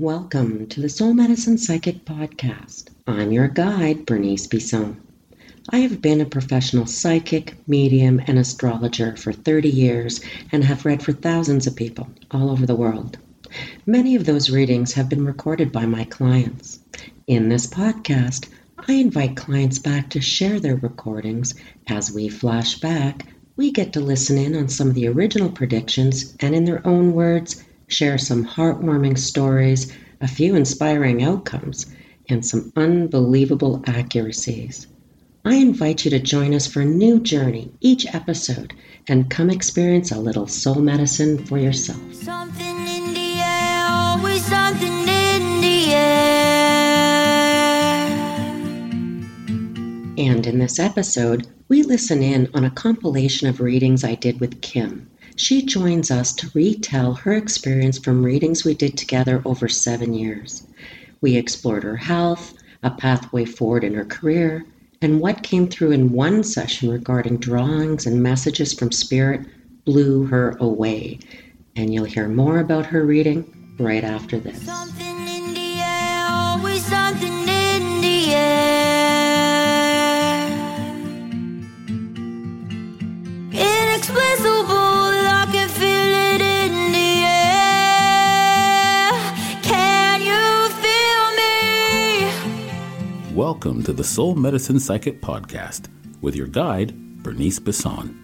Welcome to the Soul Medicine Psychic Podcast. I'm your guide, Bernice Bisson. I have been a professional psychic, medium, and astrologer for 30 years and have read for thousands of people all over the world. Many of those readings have been recorded by my clients. In this podcast, I invite clients back to share their recordings. As we flash back, we get to listen in on some of the original predictions and, in their own words, share some heartwarming stories, a few inspiring outcomes, and some unbelievable accuracies. I invite you to join us for a new journey each episode and come experience a little soul medicine for yourself. Something in the air, always something in the air. And in this episode, we listen in on a compilation of readings I did with Kim. She joins us to retell her experience from readings we did together over seven years. We explored her health, a pathway forward in her career, and what came through in one session regarding drawings and messages from spirit blew her away. And you'll hear more about her reading right after this. Welcome to the Soul Medicine Psychic Podcast with your guide, Bernice Bisson.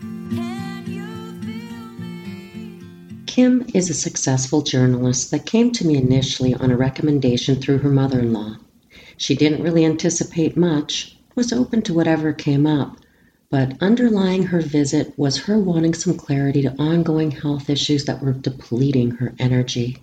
Kim is a successful journalist that came to me initially on a recommendation through her mother in law. She didn't really anticipate much, was open to whatever came up, but underlying her visit was her wanting some clarity to ongoing health issues that were depleting her energy.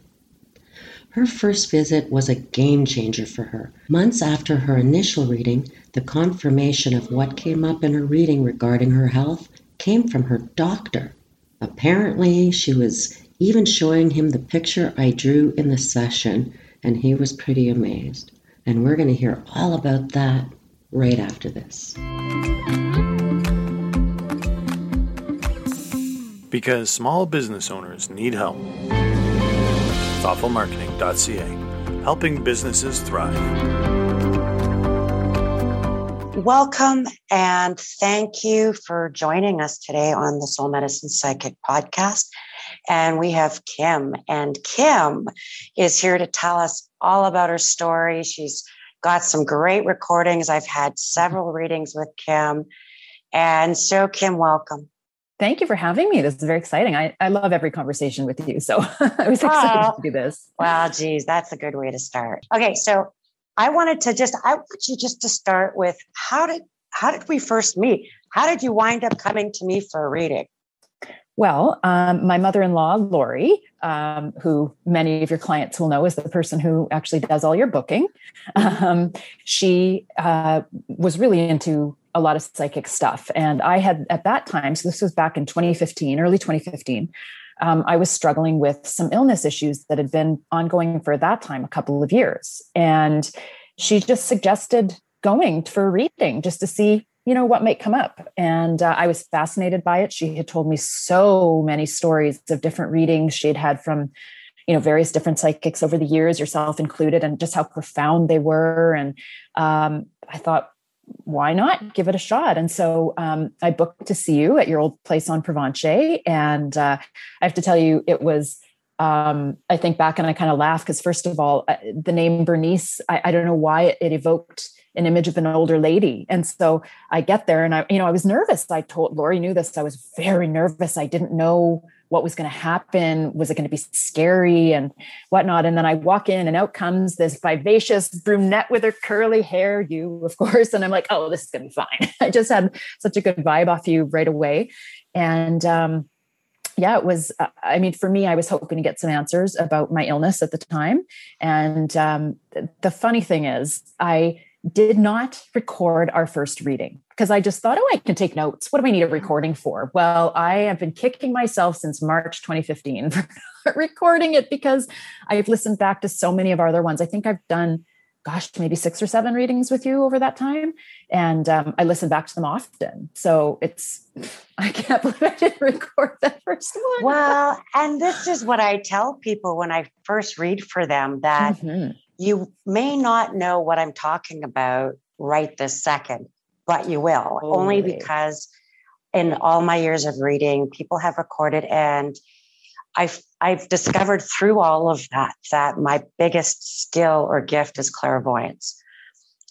Her first visit was a game changer for her. Months after her initial reading, the confirmation of what came up in her reading regarding her health came from her doctor. Apparently, she was even showing him the picture I drew in the session, and he was pretty amazed. And we're going to hear all about that right after this. Because small business owners need help thoughtfulmarketing.ca, helping businesses thrive. Welcome and thank you for joining us today on the Soul Medicine Psychic podcast. And we have Kim, and Kim is here to tell us all about her story. She's got some great recordings. I've had several readings with Kim. And so, Kim, welcome. Thank you for having me. This is very exciting. I, I love every conversation with you. So I was excited oh, to do this. Wow, geez, that's a good way to start. Okay. So I wanted to just, I want you just to start with how did, how did we first meet? How did you wind up coming to me for a reading? Well, um, my mother in law, Lori, um, who many of your clients will know is the person who actually does all your booking, um, she uh, was really into a lot of psychic stuff. And I had at that time, so this was back in 2015, early 2015, um, I was struggling with some illness issues that had been ongoing for that time a couple of years. And she just suggested going for a reading just to see you know what might come up and uh, i was fascinated by it she had told me so many stories of different readings she had had from you know various different psychics over the years yourself included and just how profound they were and um, i thought why not give it a shot? And so um, I booked to see you at your old place on Provencher. And uh, I have to tell you, it was, um, I think back and I kind of laugh because, first of all, uh, the name Bernice, I, I don't know why it, it, evoked an image of an older lady. And so I get there and I, you know, I was nervous. I told Lori knew this. I was very nervous. I didn't know what was going to happen. Was it going to be scary and whatnot? And then I walk in, and out comes this vivacious brunette with her curly hair, you, of course. And I'm like, oh, this is going to be fine. I just had such a good vibe off you right away. And, um, yeah, it was. Uh, I mean, for me, I was hoping to get some answers about my illness at the time. And um, the funny thing is, I did not record our first reading because I just thought, oh, I can take notes. What do I need a recording for? Well, I have been kicking myself since March 2015 for recording it because I've listened back to so many of our other ones. I think I've done gosh, maybe six or seven readings with you over that time. And um, I listen back to them often. So it's, I can't believe I didn't record that first one. Well, and this is what I tell people when I first read for them that mm-hmm. You may not know what I'm talking about right this second, but you will, oh, only because in all my years of reading, people have recorded and I've I've discovered through all of that that my biggest skill or gift is clairvoyance,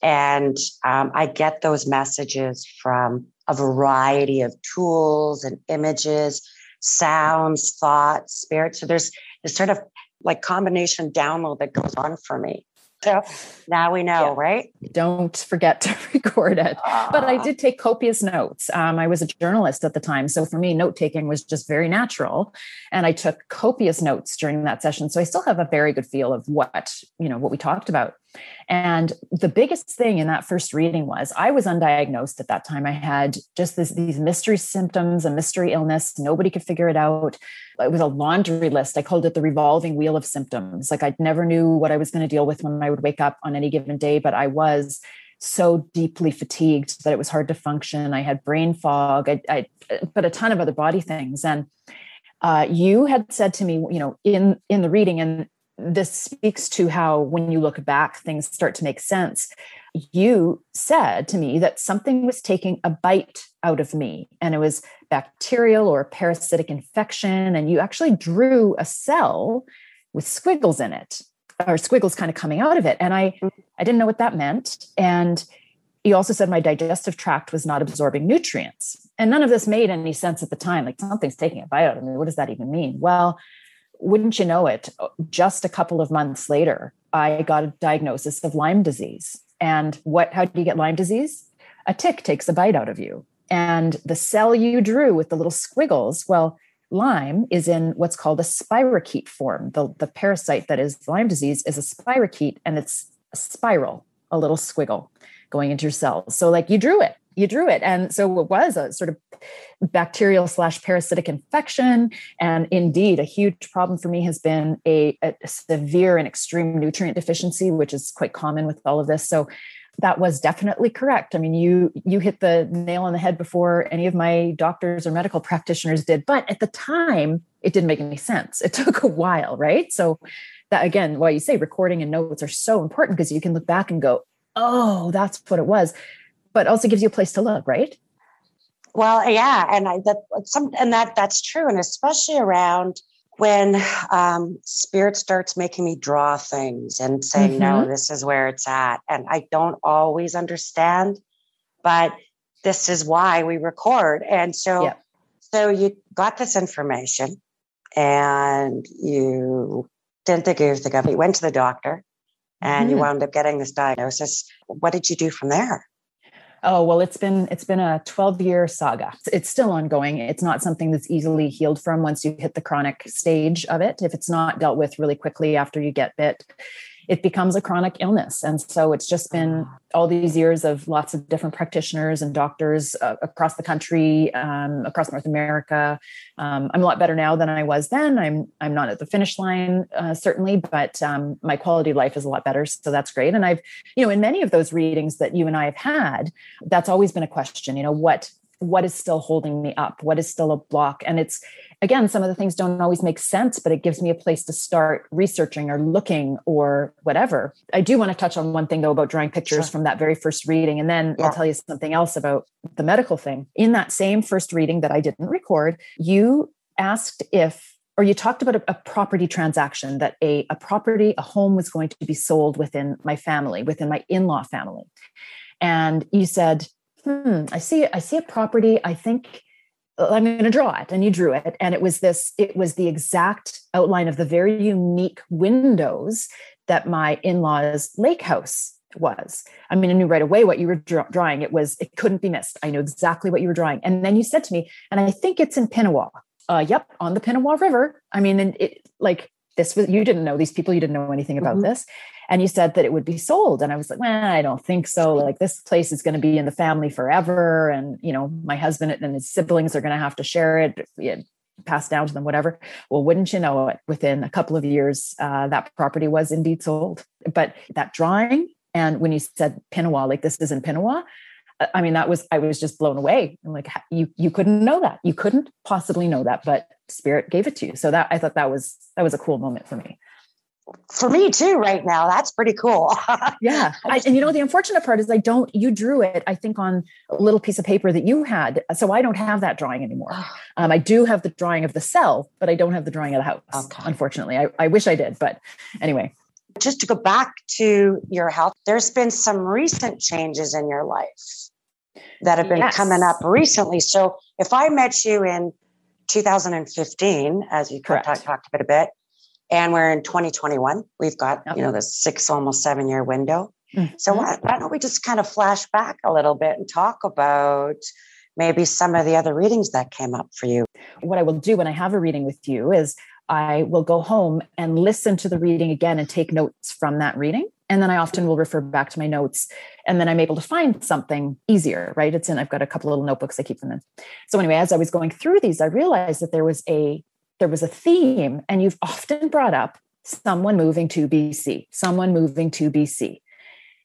and um, I get those messages from a variety of tools and images, sounds, thoughts, spirits. So there's this sort of like combination download that goes on for me. So now we know, yeah. right? Don't forget to record it. Uh, but I did take copious notes. Um, I was a journalist at the time. So for me, note taking was just very natural. And I took copious notes during that session. So I still have a very good feel of what, you know, what we talked about. And the biggest thing in that first reading was I was undiagnosed at that time. I had just this, these mystery symptoms, a mystery illness. Nobody could figure it out. It was a laundry list. I called it the revolving wheel of symptoms. Like I never knew what I was going to deal with when I would wake up on any given day, but I was so deeply fatigued that it was hard to function. I had brain fog, I, I but a ton of other body things. And uh, you had said to me, you know, in in the reading, and this speaks to how when you look back things start to make sense you said to me that something was taking a bite out of me and it was bacterial or parasitic infection and you actually drew a cell with squiggles in it or squiggles kind of coming out of it and i mm-hmm. i didn't know what that meant and you also said my digestive tract was not absorbing nutrients and none of this made any sense at the time like something's taking a bite out of me what does that even mean well wouldn't you know it, just a couple of months later, I got a diagnosis of Lyme disease. And what, how do you get Lyme disease? A tick takes a bite out of you. And the cell you drew with the little squiggles, well, Lyme is in what's called a spirochete form. The, the parasite that is Lyme disease is a spirochete and it's a spiral, a little squiggle going into your cells. So, like, you drew it you drew it. And so it was a sort of bacterial slash parasitic infection. And indeed, a huge problem for me has been a, a, severe and extreme nutrient deficiency, which is quite common with all of this. So that was definitely correct. I mean, you you hit the nail on the head before any of my doctors or medical practitioners did. But at the time, it didn't make any sense. It took a while, right? So that again, why you say recording and notes are so important because you can look back and go, oh, that's what it was but also gives you a place to look, right? Well, yeah, and I, that some and that that's true, and especially around when um, spirit starts making me draw things and saying, mm-hmm. "No, this is where it's at," and I don't always understand, but this is why we record, and so yeah. so you got this information, and you didn't think anything of it. You went to the doctor, and mm-hmm. you wound up getting this diagnosis. What did you do from there? Oh, well, it's been it's been a 12 year saga. It's still ongoing. It's not something that's easily healed from once you hit the chronic stage of it. If it's not dealt with really quickly after you get bit, it becomes a chronic illness. And so it's just been all these years of lots of different practitioners and doctors uh, across the country, um, across North America. Um, I'm a lot better now than I was then. I'm I'm not at the finish line uh, certainly, but um, my quality of life is a lot better. So that's great. And I've you know in many of those readings that you and I have had, that's always been a question. You know what what is still holding me up? What is still a block? And it's again some of the things don't always make sense but it gives me a place to start researching or looking or whatever. I do want to touch on one thing though about drawing pictures sure. from that very first reading and then yeah. i'll tell you something else about the medical thing. In that same first reading that i didn't record you asked if or you talked about a, a, property transaction that a, a property a home was going to be sold within my family within my in-law family. And you said hmm, I see, I see a property. I think uh, I'm going to draw it. And you drew it. And it was this, it was the exact outline of the very unique windows that my in-laws lake house was. I mean, I knew right away what you were drawing. It was, it couldn't be missed. I knew exactly what you were drawing. And then you said to me, and I think it's in Pinawa. Uh, yep, on the Pinawa River. I mean, and it like this was you didn't know these people, you didn't know anything about mm-hmm. this. And you said that it would be sold. And I was like, well, I don't think so. Like this place is going to be in the family forever. And, you know, my husband and his siblings are going to have to share it, it passed down to them, whatever. Well, wouldn't you know it, within a couple of years, uh, that property was indeed sold. But that drawing, and when you said Pinawa, like this is in Pinawa, I mean, that was I was just blown away. I'm like, you you couldn't know that. You couldn't possibly know that, but spirit gave it to you. So that I thought that was that was a cool moment for me. For me too, right now. That's pretty cool. yeah. I, and you know, the unfortunate part is I don't, you drew it, I think, on a little piece of paper that you had. So I don't have that drawing anymore. Um, I do have the drawing of the cell, but I don't have the drawing of the house, okay. unfortunately. I, I wish I did. But anyway, just to go back to your health, there's been some recent changes in your life that have been yes. coming up recently. So if I met you in 2015, as you talked, talked about a bit, a bit and we're in 2021, we've got, you know, this six, almost seven year window. Mm-hmm. So why, why don't we just kind of flash back a little bit and talk about maybe some of the other readings that came up for you? What I will do when I have a reading with you is I will go home and listen to the reading again and take notes from that reading. And then I often will refer back to my notes and then I'm able to find something easier, right? It's in, I've got a couple little notebooks I keep them in. So anyway, as I was going through these, I realized that there was a, there was a theme and you've often brought up someone moving to BC, someone moving to BC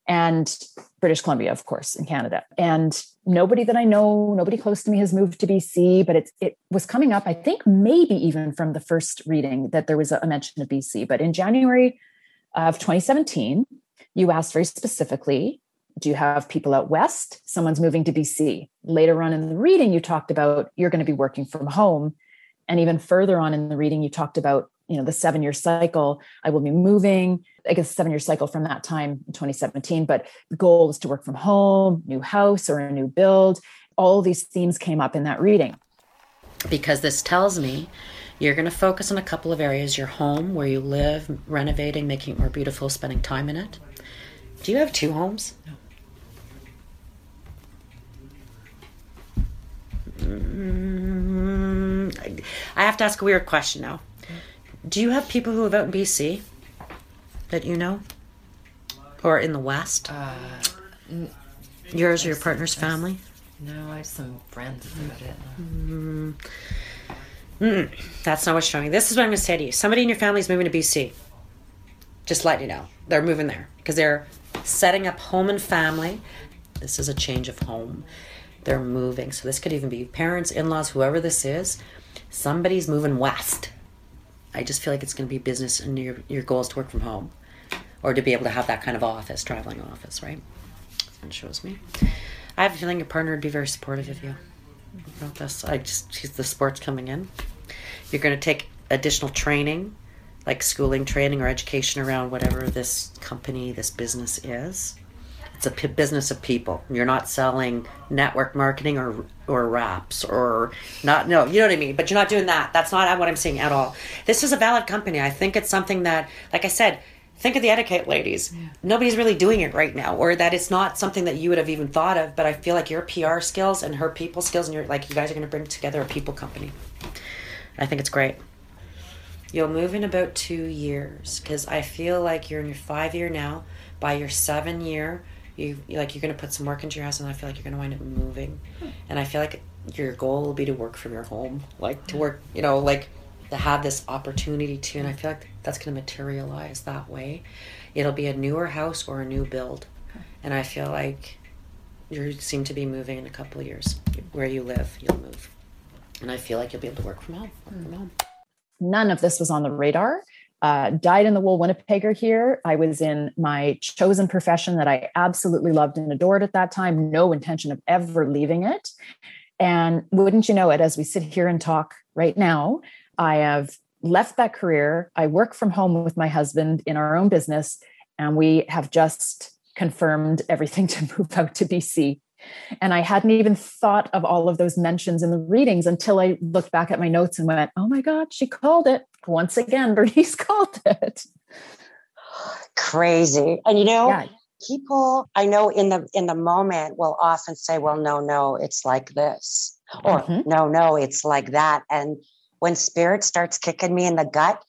and British Columbia, of course, in Canada. And nobody that I know, nobody close to me has moved to BC, but it, it was coming up, I think maybe even from the first reading that there was a mention of BC. But in January of 2017, you asked very specifically, do you have people out west? Someone's moving to BC. Later on in the reading, you talked about you're going to be working from home. And even further on in the reading, you talked about you know the seven year cycle i will be moving i guess seven year cycle from that time in 2017 but the goal is to work from home new house or a new build all these themes came up in that reading because this tells me you're going to focus on a couple of areas your home where you live renovating making it more beautiful spending time in it do you have two homes no mm, I have to ask a weird question now. Do you have people who live out in BC that you know? Or in the West? Uh, n- Yours or your partner's family? No, I have some friends about it. Mm. Mm. That's not what's showing. This is what I'm going to say to you. Somebody in your family is moving to BC. Just let you know. They're moving there because they're setting up home and family. This is a change of home. They're moving. So this could even be parents, in laws, whoever this is. Somebody's moving west I just feel like it's going to be business and your, your goal is to work from home or to be able to have that kind of office, traveling office, right? That shows me. I have a feeling your partner would be very supportive of you about this. I just, she's the sports coming in. You're going to take additional training, like schooling training or education around whatever this company, this business is it's a p- business of people. You're not selling network marketing or or wraps or not. No, you know what I mean. But you're not doing that. That's not what I'm saying at all. This is a valid company. I think it's something that, like I said, think of the etiquette ladies. Yeah. Nobody's really doing it right now, or that it's not something that you would have even thought of. But I feel like your PR skills and her people skills, and you're like you guys are going to bring together a people company. I think it's great. You'll move in about two years because I feel like you're in your five year now. By your seven year, you like you're going to put some work into your house and i feel like you're going to wind up moving hmm. and i feel like your goal will be to work from your home like to work you know like to have this opportunity to and i feel like that's going to materialize that way. It'll be a newer house or a new build. And i feel like you seem to be moving in a couple of years. Where you live you'll move. And i feel like you'll be able to work from home work from home. None of this was on the radar. Uh, dyed in the wool Winnipegger here. I was in my chosen profession that I absolutely loved and adored at that time, no intention of ever leaving it. And wouldn't you know it, as we sit here and talk right now, I have left that career. I work from home with my husband in our own business, and we have just confirmed everything to move out to BC. And I hadn't even thought of all of those mentions in the readings until I looked back at my notes and went, oh my God, she called it. Once again, Bernice called it. Crazy. And you know, yeah. people I know in the in the moment will often say, well, no, no, it's like this. Or mm-hmm. no, no, it's like that. And when spirit starts kicking me in the gut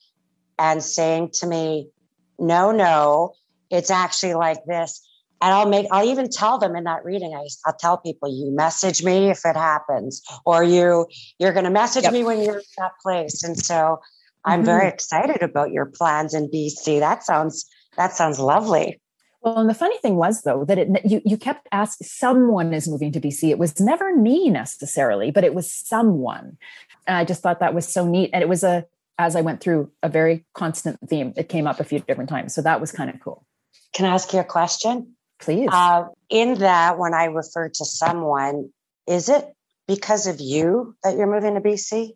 and saying to me, no, no, it's actually like this. And I'll make, I'll even tell them in that reading, I, will tell people, you message me if it happens, or you, you're going to message yep. me when you're at that place. And so I'm mm-hmm. very excited about your plans in BC. That sounds, that sounds lovely. Well, and the funny thing was though that it you you kept asking someone is moving to BC. It was never me necessarily, but it was someone. And I just thought that was so neat. And it was a as I went through a very constant theme. It came up a few different times. So that was kind of cool. Can I ask you a question? Please. Uh, in that, when I refer to someone, is it because of you that you're moving to BC?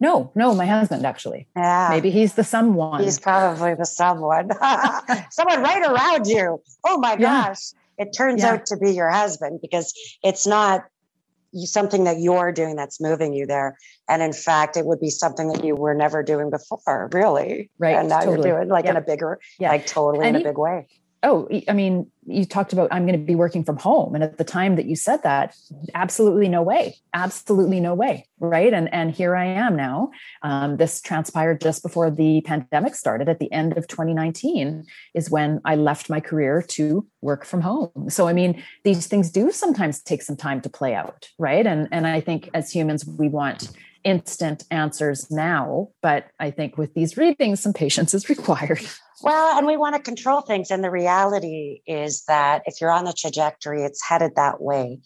No, no, my husband actually. Yeah. Maybe he's the someone. He's probably the someone. someone right around you. Oh my gosh. Yeah. It turns yeah. out to be your husband because it's not something that you're doing that's moving you there. And in fact, it would be something that you were never doing before, really. Right. And now totally. you're doing like in a bigger, yeah. like totally and in a big way oh i mean you talked about i'm going to be working from home. And at the time that you said that absolutely no way absolutely no way right? And and here i am now. Um, this transpired just before the pandemic started. At the end of 2019 is when i left my career to work from home. So i mean these things do sometimes take some time to play out right? And and i think as humans we want instant answers now but i think with these readings some patience is required well, and we want to control things. And the reality is that if you're on the trajectory, it's headed that way.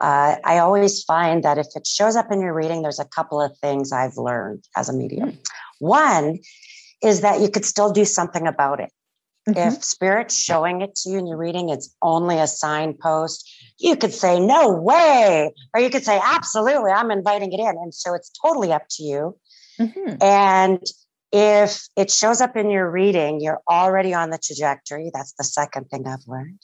Uh, I always find that if it shows up in your reading, there's a couple of things I've learned as a medium. Mm-hmm. One is that you could still do something about it. Mm-hmm. If spirit's showing it to you in your reading, it's only a signpost. You could say, no way. Or you could say, absolutely, I'm inviting it in. And so it's totally up to you. Mm-hmm. And if it shows up in your reading, you're already on the trajectory. That's the second thing I've learned.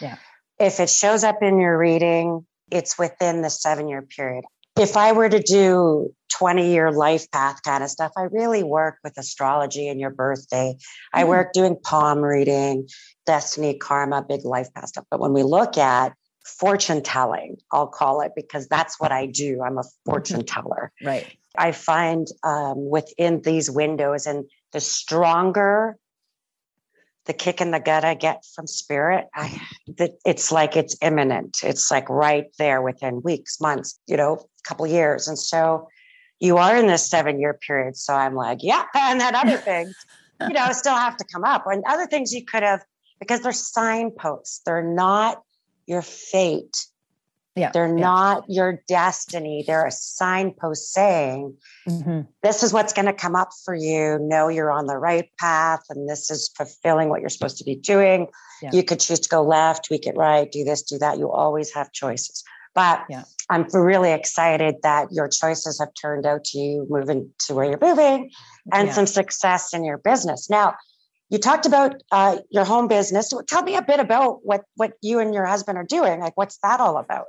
Yeah. If it shows up in your reading, it's within the seven year period. If I were to do 20 year life path kind of stuff, I really work with astrology and your birthday. Mm-hmm. I work doing palm reading, destiny, karma, big life path stuff. But when we look at fortune telling, I'll call it because that's what I do. I'm a fortune teller. Right. I find um, within these windows, and the stronger the kick in the gut I get from spirit, I, it's like it's imminent. It's like right there within weeks, months, you know, a couple years. And so you are in this seven year period. So I'm like, yeah. And that other thing, you know, still have to come up. And other things you could have, because they're signposts, they're not your fate. Yeah. They're yeah. not your destiny. They're a signpost saying, mm-hmm. this is what's going to come up for you. Know you're on the right path and this is fulfilling what you're supposed to be doing. Yeah. You could choose to go left, tweak it right, do this, do that. You always have choices. But yeah. I'm really excited that your choices have turned out to you moving to where you're moving and some success in your business. Now, you talked about uh, your home business. Tell me a bit about what what you and your husband are doing. Like, what's that all about?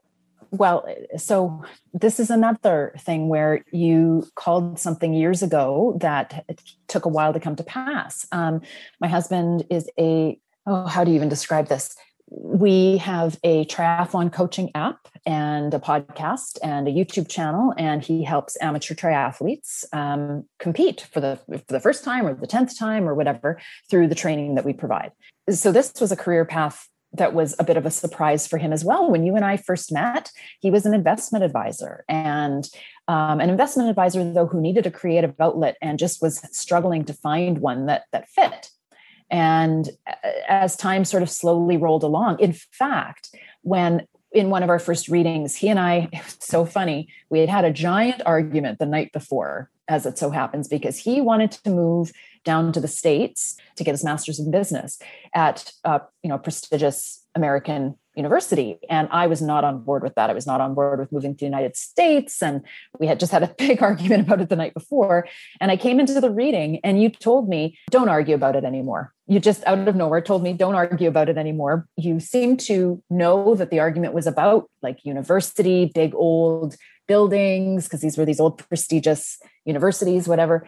Well, so this is another thing where you called something years ago that took a while to come to pass. Um, my husband is a, oh, how do you even describe this? We have a triathlon coaching app and a podcast and a YouTube channel, and he helps amateur triathletes um, compete for the for the first time or the tenth time or whatever through the training that we provide. So this was a career path that was a bit of a surprise for him as well. When you and I first met, he was an investment advisor and um, an investment advisor, though, who needed a creative outlet and just was struggling to find one that that fit. And uh, as time sort of slowly rolled along, in fact, when in one of our first readings, he and I, it was so funny, we had had a giant argument the night before, as it so happens, because he wanted to move down to the states to get his master's in business at a you know prestigious American university. And i was not on board with that. I was not on board with moving to the united states. And we had just had a big argument about it the night before. And i came into the reading and you told me don't argue about it anymore. You just out of nowhere told me don't argue about it anymore. You seem to know that the argument was about like university big old buildings because these were these old prestigious universities whatever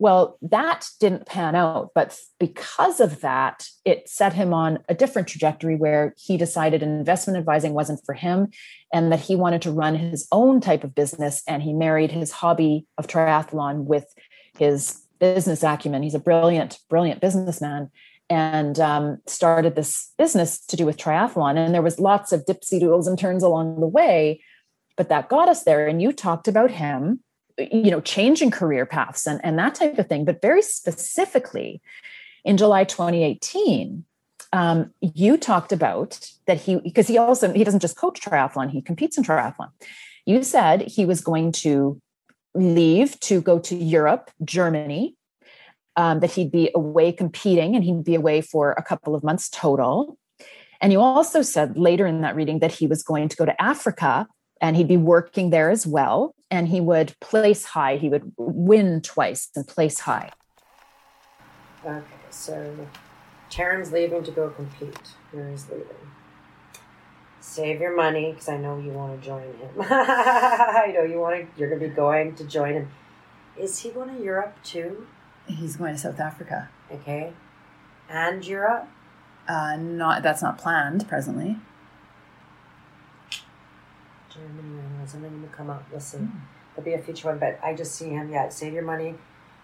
Well, that didn't pan out, but because of that, it set him on a different trajectory where he decided investment advising wasn't for him and that he wanted to run his own type of business. And he married his hobby of triathlon with his business acumen. He's a brilliant, brilliant businessman and um, started this business to do with triathlon. And there was lots of dipsy doodles and turns along the way, but that got us there. And you talked about him you know changing career paths and, and that type of thing. But very specifically in july 2018 um, you talked about that he because he also he doesn't just coach triathlon he competes in triathlon. You said he was going to leave to go to europe germany um, that he'd be away competing and he'd be away for a couple of months total. And you also said later in that reading that he was going to go to africa and he'd be working there as well and he would place high. He would win twice and place high. Okay so Taryn's leaving to go compete. Mary's leaving? Save your money because I know you want to join him. I know you want to you're gonna be going to join him. Is he going to Europe too? He's going to South Africa. Okay. And Europe? Uh, not that's not planned presently Germany and something will come up. Listen, mm. there'll be a future one, but I just see him. Yeah, save your money.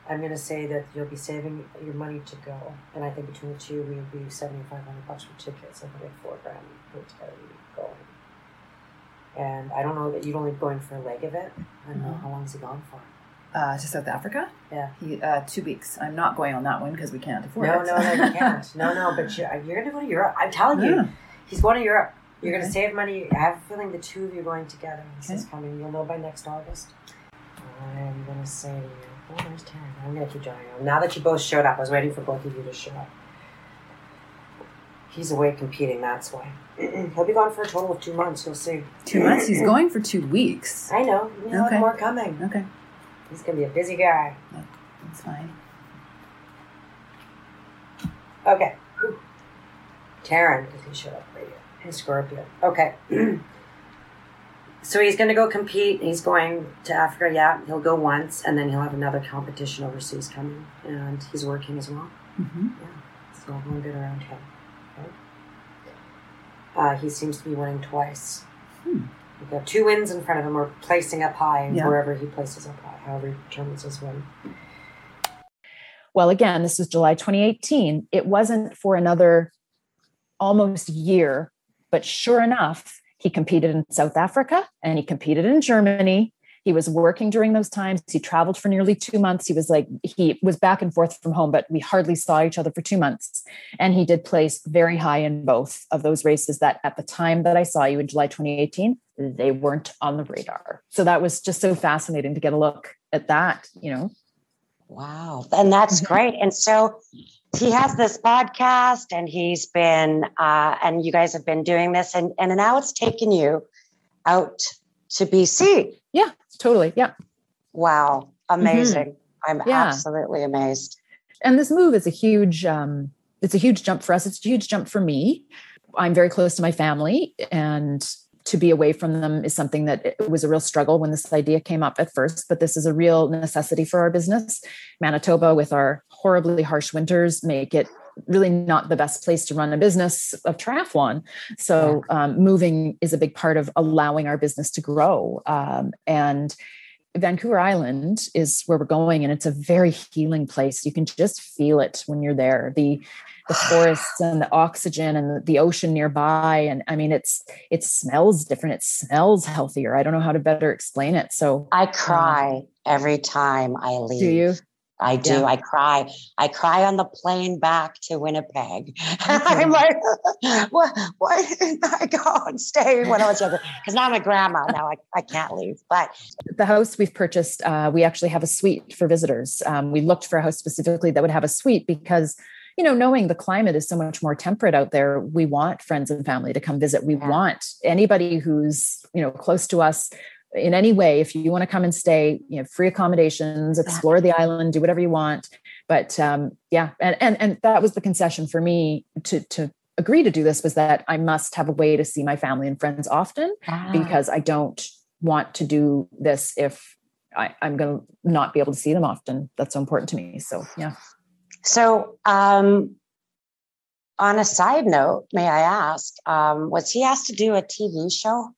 I'm going to say that you'll be saving your money to go, and I think between the two, we would be seventy five hundred bucks for tickets. I think like four grand put together going. And I don't know that you'd only going for a leg of it. I don't mm-hmm. know how long is he gone for. Uh, to South Africa. Yeah, he, uh, two weeks. I'm not going on that one because we can't afford no, it. No, no, you can't. no, no, but you're, you're going to go to Europe. I'm telling you, he's going to Europe. You're okay. going to save money. I have a feeling the two of you are going together. This okay. is coming. You'll know by next August. I'm going to say to you, oh, there's Taryn. I'm going to keep joining you. Now that you both showed up, I was waiting for both of you to show up. He's away competing, that's why. He'll be gone for a total of two months. You'll see. Two months? He's going for two weeks. I know. You know okay. more coming. Okay. He's going to be a busy guy. that's fine. Okay. Taryn, because he showed up right. Scorpio. Okay. so he's going to go compete. He's going to Africa. Yeah, he'll go once, and then he'll have another competition overseas coming, and he's working as well. Mm-hmm. Yeah, it's all going good around him. Okay. Uh, he seems to be winning twice. Hmm. We've got two wins in front of him, We're placing up high yeah. wherever he places up high, however he determines his win. Well, again, this was July 2018. It wasn't for another almost year but sure enough, he competed in South Africa and he competed in Germany. He was working during those times. He traveled for nearly two months. He was like, he was back and forth from home, but we hardly saw each other for two months. And he did place very high in both of those races that at the time that I saw you in July 2018, they weren't on the radar. So that was just so fascinating to get a look at that, you know. Wow. And that's mm-hmm. great. And so he has this podcast and he's been uh, and you guys have been doing this and and now it's taken you out to bc yeah totally. Yeah. Wow. Amazing. Mm-hmm. i'm yeah. absolutely amazed. And this move is a huge um it's a huge jump for us. It's a huge jump for me. I'm very close to my family and to be away from them is something that it was a real struggle when this idea came up at first, but this is a real necessity for our business. Manitoba, with our horribly harsh winters, make it really not the best place to run a business of triathlon. So um, moving is a big part of allowing our business to grow. Um, and Vancouver Island is where we're going, and it's a very healing place. You can just feel it when you're there. The the forests and the oxygen and the, ocean nearby and i mean it's it smells different it smells healthier i don't know how to better explain it so i cry um, every time i leave do you I do. Yeah. I cry. I cry on the plane back to Winnipeg. I'm like, what? Why didn't I go and stay when I was younger? Because now I'm a grandma. Now I, I can't leave. But the house we've purchased, uh, we actually have a suite for visitors. Um, we looked for a house specifically that would have a suite because you know, knowing the climate is so much more temperate out there, we want friends and family to come visit. We yeah. want anybody who's, you know, close to us in any way. If you want to come and stay, you know, free accommodations, explore the island, do whatever you want. But um, yeah, and and and that was the concession for me to to agree to do this was that I must have a way to see my family and friends often ah. because I don't want to do this if I, I'm going to not be able to see them often. That's so important to me. So yeah. So, um, on a side note, may I ask, um, was he asked to do a TV show?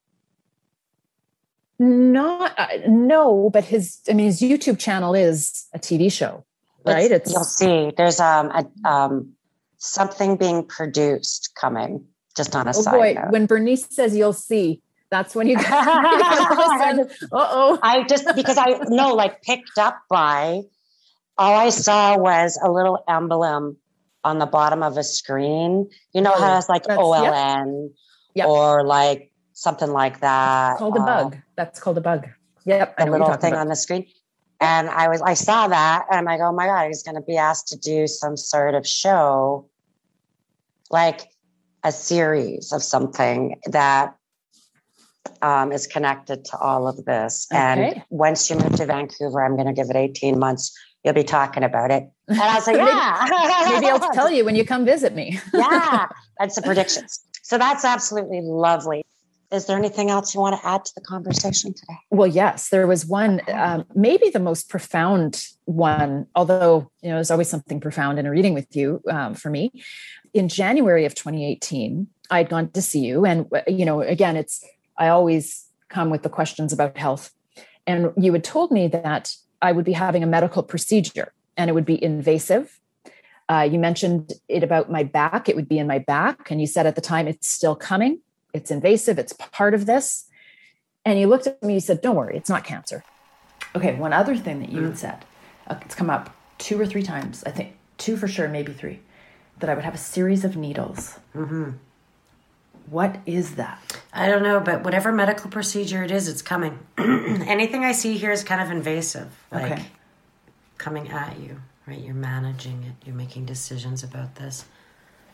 Not uh, no, but his I mean his YouTube channel is a TV show, right? It's, it's you'll see. There's um a, um something being produced coming. Just on a oh side boy, note. when Bernice says you'll see, that's when you. uh oh. I just because I no like picked up by. All I saw was a little emblem on the bottom of a screen. You know how it's like That's, OLN yep. Or like something like that. It's called a bug. Uh, That's called a bug. Yep. A little thing about. on the screen. And I was, I saw that and I'm like, oh my God, he's going to be asked to do some sort of show, like a series of something that um, is connected to all of this. Okay. And once you move to Vancouver, I'm going to give it 18 months you'll be talking about it. And I was like, yeah. maybe, I'll tell you when you come visit me. yeah, that's the predictions. So that's absolutely lovely. Is there anything else you want to add to the conversation today? Well, yes, there was one, um, maybe the most profound one, although, you know, there's always something profound in a reading with you um, for me. In January of 2018, I'd gone to see you. And, you know, again, it's, I always come with the questions about health. And you had told me that I would be having a medical procedure and it would be invasive. Uh, you mentioned it about my back. It would be in my back. And you said at the time, it's still coming. It's invasive. It's part of this. And you looked at me, you said, Don't worry, it's not cancer. Okay, one other thing that you had said, uh, it's come up two or three times, I think two for sure, maybe three, that I would have a series of needles. Mm-hmm. What is that? I don't know, but whatever medical procedure it is, it's coming. Anything I see here is kind of invasive, like okay. coming at you, right? You're managing it, you're making decisions about this.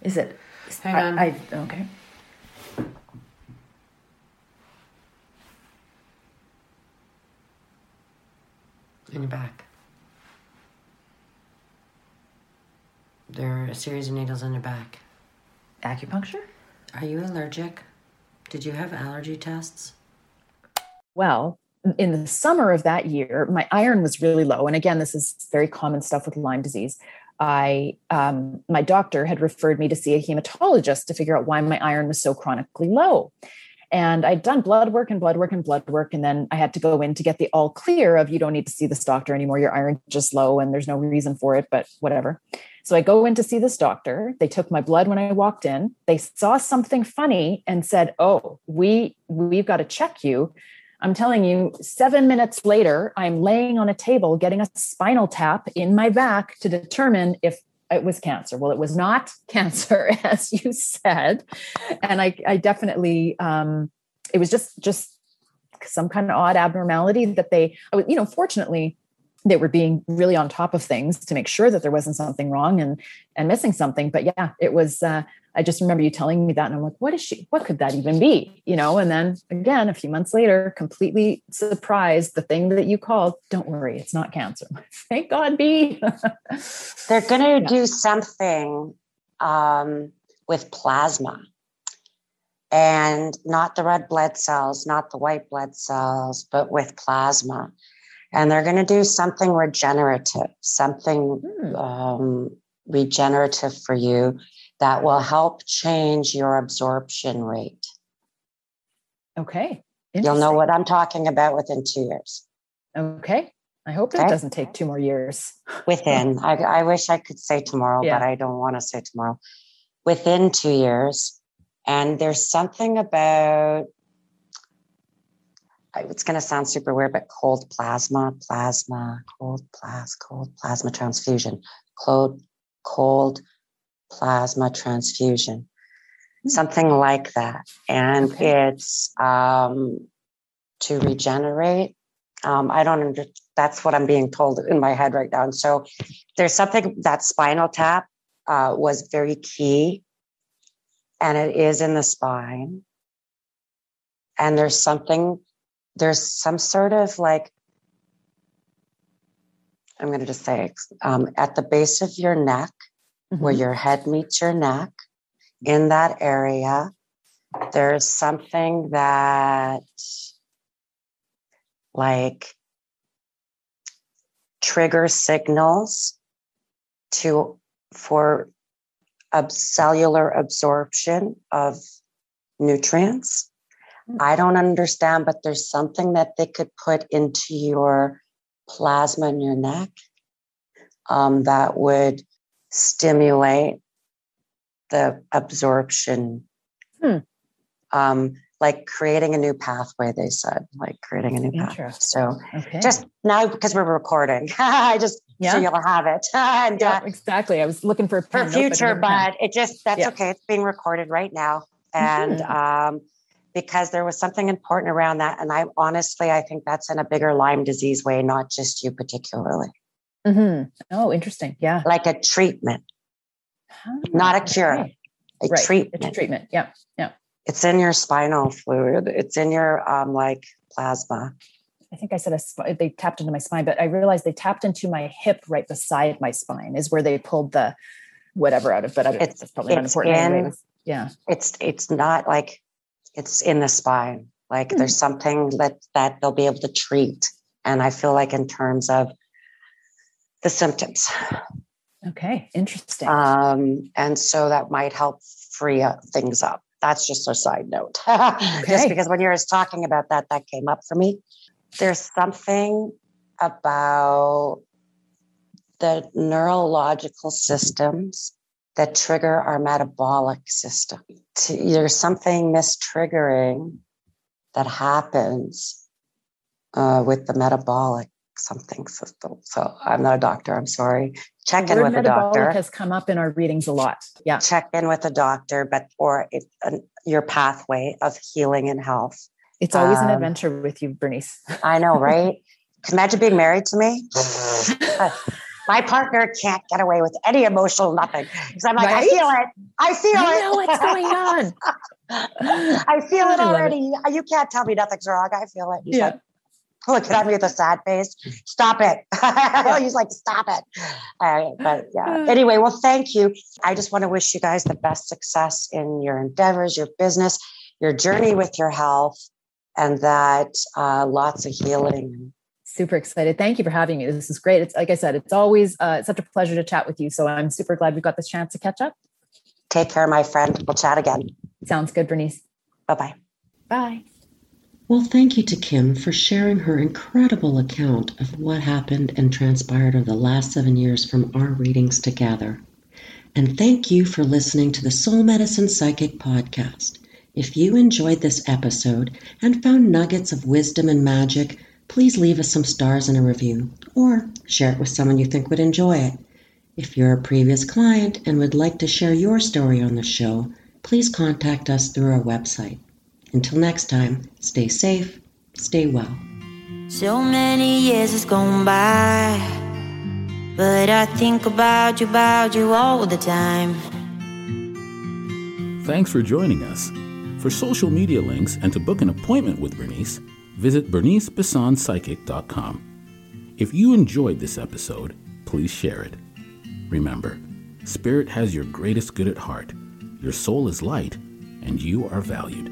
Is it? Hang on. I, I okay. In your back. There are a series of needles in your back. Acupuncture? Are you allergic? Did you have allergy tests? Well, in the summer of that year, my iron was really low. And again, this is very common stuff with Lyme disease. I, um, my doctor had referred me to see a hematologist to figure out why my iron was so chronically low. And I'd done blood work and blood work and blood work. And then I had to go in to get the all clear of you don't need to see this doctor anymore. Your iron just low and there's no reason for it, but whatever. So I go in to see this doctor. They took my blood when I walked in. They saw something funny and said, "Oh, we we've got to check you." I'm telling you, 7 minutes later, I'm laying on a table getting a spinal tap in my back to determine if it was cancer. Well, it was not cancer, as you said, and I, I definitely, um, it was just just some kind of odd abnormality that they, you know, fortunately, they were being really on top of things to make sure that there wasn't something wrong and and missing something. But yeah, it was. Uh, I just remember you telling me that, and I'm like, what is she? What could that even be? You know. And then again, a few months later, completely surprised, the thing that you called. Don't worry, it's not cancer. Thank God, be. They're going to yeah. do something um, with plasma. And not the red blood cells, not the white blood cells, but with plasma and they're going to do something regenerative, something hmm. um, regenerative for you that will help change your absorption rate. Okay. You'll know what I'm talking about within two years. Okay. I hope okay. it doesn't take two more years. Within, I, I wish I could say tomorrow, yeah. but I don't want to say tomorrow. Within two years. And there's something about it's going to sound super weird, but cold plasma, plasma, cold plas, cold plasma transfusion, cold, cold plasma transfusion, mm-hmm. something like that. And okay. it's um, to regenerate. Um, I don't under, that's what I'm being told in my head right now. And so there's something that spinal tap uh, was very key, and it is in the spine. And there's something there's some sort of like i'm going to just say um, at the base of your neck mm-hmm. where your head meets your neck in that area there's something that like trigger signals to for cellular absorption of nutrients. I don't understand, but there's something that they could put into your plasma in your neck um, that would stimulate the absorption. Hmm. Um, like creating a new pathway, they said, like creating a new pathway. So Okay. just now because we're recording, I just so Yeah. you'll have it. and yeah, uh, exactly. I was looking for a for pen, nope, I don't future, have a pen. but it just that's Yeah. okay. It's being recorded right now. And Mhm. um, because there was something important around that. And I honestly I think that's in a bigger Lyme disease way, not just you particularly. Mm-hmm. Oh, interesting. Yeah. Like a treatment, not a cure. Okay. A Right. treatment. It's a treatment. Yeah. Yeah. It's in your spinal fluid. It's in your um like plasma. I think I said a sp- they tapped into my spine, but I realized they tapped into my hip right beside my spine is where they pulled the whatever out of. But I don't, It's- that's probably not important. in- yeah. It's it's not like it's in the spine. Like Hmm. there's something that that they'll be able to treat. And I feel like in terms of the symptoms. Okay. Interesting. Um, and so that might help free up things up. That's just a side note. okay. just because when you were talking about that, that came up for me. There's something about the neurological systems that trigger our metabolic system. There's something mistriggering that happens uh, with the metabolic something system. So I'm not a doctor. I'm sorry. Check The in with a metabolic doctor has come up in our readings a lot. Yeah. check in with a doctor, but or it, uh, your pathway of healing and health. It's always an Um, adventure with you, Bernice. I know, right? Imagine being married to me. My partner can't get away with any emotional nothing. Because I'm like, I feel it. I feel it. I it. know what's going on. I feel it I it. already. You can't tell me nothing's wrong. I feel it. He's Yeah. like, looking at me with a sad face. Stop it. He's like, stop it. All right. But yeah. Anyway, well, thank you. I just want to wish you guys the best success in your endeavors, your business, your journey with your health, and that uh, lots of healing. Super excited. Thank you for having me. This is great. It's like I said, it's always uh, it's such a pleasure to chat with you. So I'm super glad we got this chance to catch up. Take care, my friend. We'll chat again. Sounds good, Bernice. Bye bye. Bye. Well, thank you to Kim for sharing her incredible account of what happened and transpired over the last seven years from our readings together. And thank you for listening to the Soul Medicine Psychic Podcast. If you enjoyed this episode and found nuggets of wisdom and magic, please leave us some stars and a review, or share it with someone you think would enjoy it. If you're a previous client and would like to share your story on the show, please contact us through our website. Until next time, stay safe, stay well. So many years has gone by, but I think about you, about you all the time. Thanks for joining us. For social media links and to book an appointment with Bernice, visit bernicebissonpsychic.com. If you enjoyed this episode, please share it. Remember, Spirit has your greatest good at heart. Your soul is light, and you are valued.